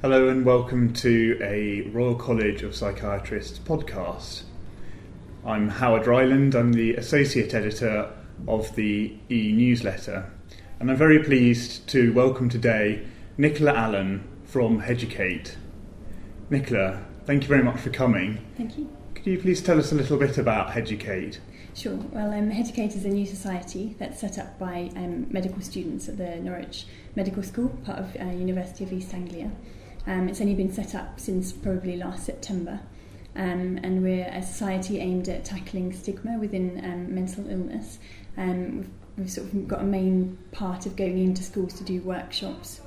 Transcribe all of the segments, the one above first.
Hello and welcome to a Royal College of Psychiatrists podcast. I'm Howard Ryland, I'm the Associate Editor of the e newsletter, and I'm very pleased to welcome today Nicola Allen from Headucate. Nicola, thank you very much for coming. Thank you. Could you please tell us a little bit about Headucate? Sure. Well, um, Headucate is a new society that's set up by um, medical students at the Norwich Medical School, part of uh, University of East Anglia. Um, it's only been set up since probably last September, um, and we're a society aimed at tackling stigma within um, mental illness. Um, we've, we've sort of got a main part of going into schools to do workshops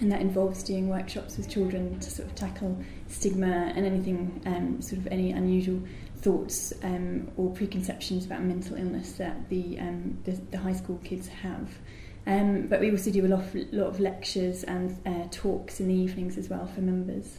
and that involves doing workshops with children to sort of tackle stigma and anything um, sort of any unusual thoughts um, or preconceptions about mental illness that the, um, the, the high school kids have. Um, but we also do a lot of, lot of lectures and uh, talks in the evenings as well for members.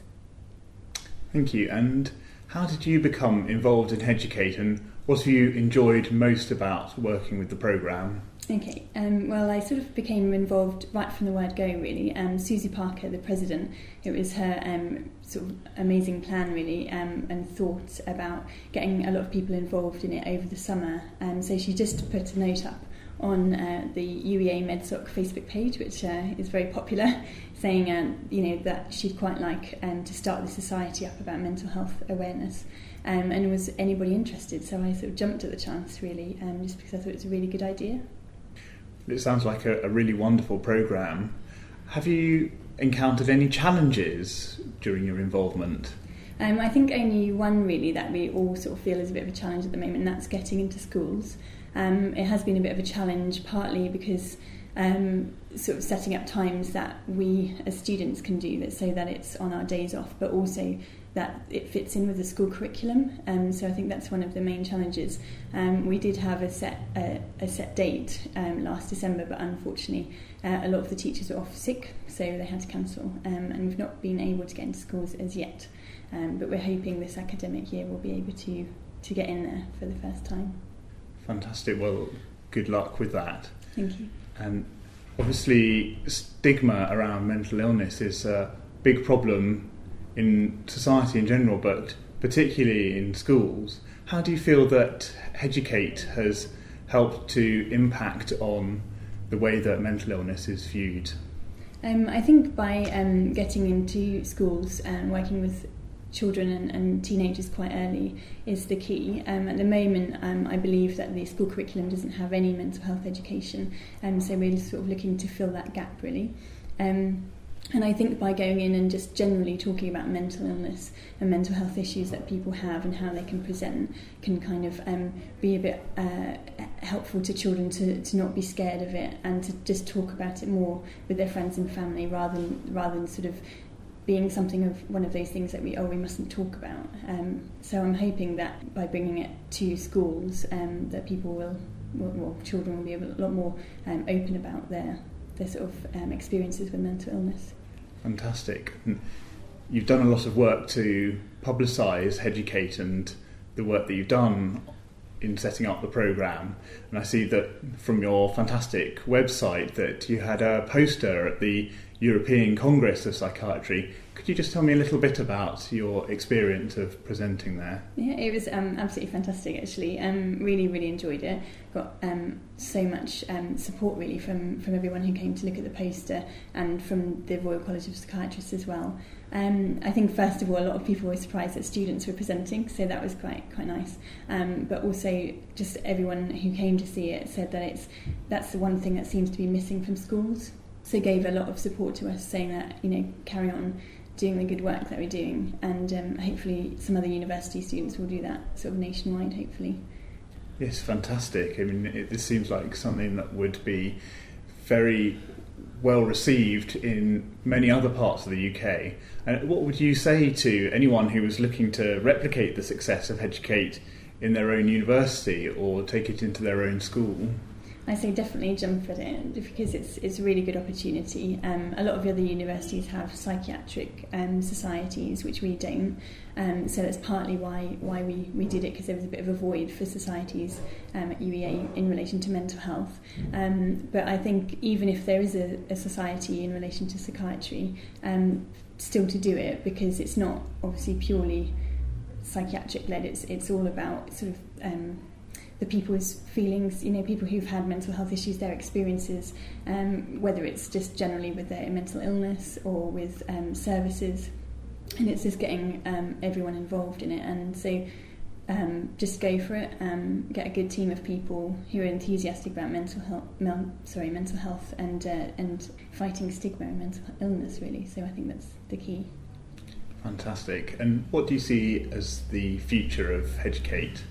Thank you. And how did you become involved in Headucate and what have you enjoyed most about working with the programme? Okay, um, well, I sort of became involved right from the word go, really. Um, Susie Parker, the president, it was her um, sort of amazing plan, really, um, and thought about getting a lot of people involved in it over the summer. Um, so she just put a note up on uh, the UEA MedSoc Facebook page, which uh, is very popular, saying uh, you know that she'd quite like um, to start the society up about mental health awareness. Um, and was anybody interested? So I sort of jumped at the chance, really, um, just because I thought it was a really good idea. It sounds like a, a really wonderful program. Have you encountered any challenges during your involvement? Um, I think only one really that we all sort of feel is a bit of a challenge at the moment, and that's getting into schools. Um, it has been a bit of a challenge, partly because um, sort of setting up times that we as students can do that so that it's on our days off, but also that it fits in with the school curriculum. Um, so I think that's one of the main challenges. Um, we did have a set a, a set date um, last December, but unfortunately, uh, a lot of the teachers were off sick, so they had to cancel, um, and we've not been able to get into schools as yet. Um, but we're hoping this academic year we'll be able to to get in there for the first time. Fantastic. Well, good luck with that. Thank you. And obviously, stigma around mental illness is a big problem in society in general, but particularly in schools. How do you feel that Headucate has helped to impact on the way that mental illness is viewed? Um, I think by um, getting into schools and working with children and, and teenagers quite early is the key. Um, at the moment, um, I believe that the school curriculum doesn't have any mental health education, um, so we're sort of looking to fill that gap really. Um, and I think by going in and just generally talking about mental illness and mental health issues that people have and how they can present can kind of um, be a bit uh, helpful to children to, to not be scared of it and to just talk about it more with their friends and family rather than rather than sort of being something of one of those things that we oh we mustn't talk about. Um, so I'm hoping that by bringing it to schools, um, that people will, will, well, children will be a lot more um, open about their their sort of um, experiences with mental illness. Fantastic. You've done a lot of work to publicise, Headucate, and the work that you've done in setting up the program. And I see that from your fantastic website that you had a poster at the European Congress of Psychiatry. Could you just tell me a little bit about your experience of presenting there? Yeah, it was um, absolutely fantastic actually. Um, really, really enjoyed it. Got um, so much um, support really from, from everyone who came to look at the poster and from the Royal College of Psychiatrists as well. Um, I think first of all, a lot of people were surprised that students were presenting, so that was quite quite nice. Um, but also, just everyone who came to see it said that it's that's the one thing that seems to be missing from schools so gave a lot of support to us, saying that you know carry on doing the good work that we're doing, and um, hopefully some other university students will do that sort of nationwide. Hopefully. Yes, fantastic. I mean, it, this seems like something that would be very well received in many other parts of the UK. And what would you say to anyone who was looking to replicate the success of Headucate in their own university or take it into their own school? I say definitely jump at it because it's it's a really good opportunity. Um, a lot of the other universities have psychiatric um, societies, which we don't. Um, so that's partly why why we, we did it because there was a bit of a void for societies um, at UEA in relation to mental health. Um, but I think even if there is a, a society in relation to psychiatry, um, still to do it because it's not obviously purely psychiatric led. It's it's all about sort of um, the people's feelings, you know, people who've had mental health issues, their experiences, um, whether it's just generally with their mental illness or with um, services. And it's just getting um, everyone involved in it. And so um, just go for it, um, get a good team of people who are enthusiastic about mental health, mel- sorry, mental health and, uh, and fighting stigma and mental illness, really. So I think that's the key. Fantastic. And what do you see as the future of Headucate?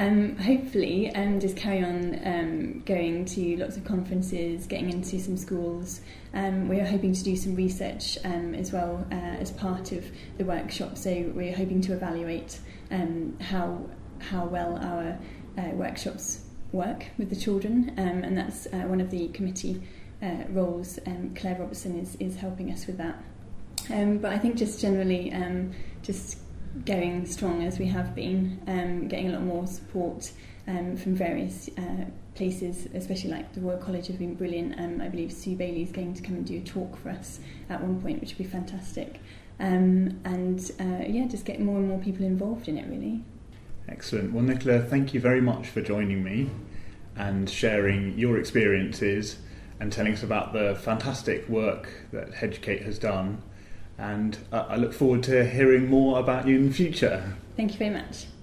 Um, hopefully, um, just carry on um, going to lots of conferences, getting into some schools. Um, we're hoping to do some research um, as well uh, as part of the workshop. So we're hoping to evaluate um, how how well our uh, workshops work with the children, um, and that's uh, one of the committee uh, roles. Um, Claire Robertson is is helping us with that. Um, but I think just generally, um, just going strong as we have been, um, getting a lot more support um, from various uh, places, especially like the Royal College have been brilliant. Um, I believe Sue Bailey is going to come and do a talk for us at one point, which would be fantastic. Um, and uh, yeah, just get more and more people involved in it, really. Excellent. Well, Nicola, thank you very much for joining me and sharing your experiences and telling us about the fantastic work that Headucate has done and uh, I look forward to hearing more about you in the future. Thank you very much.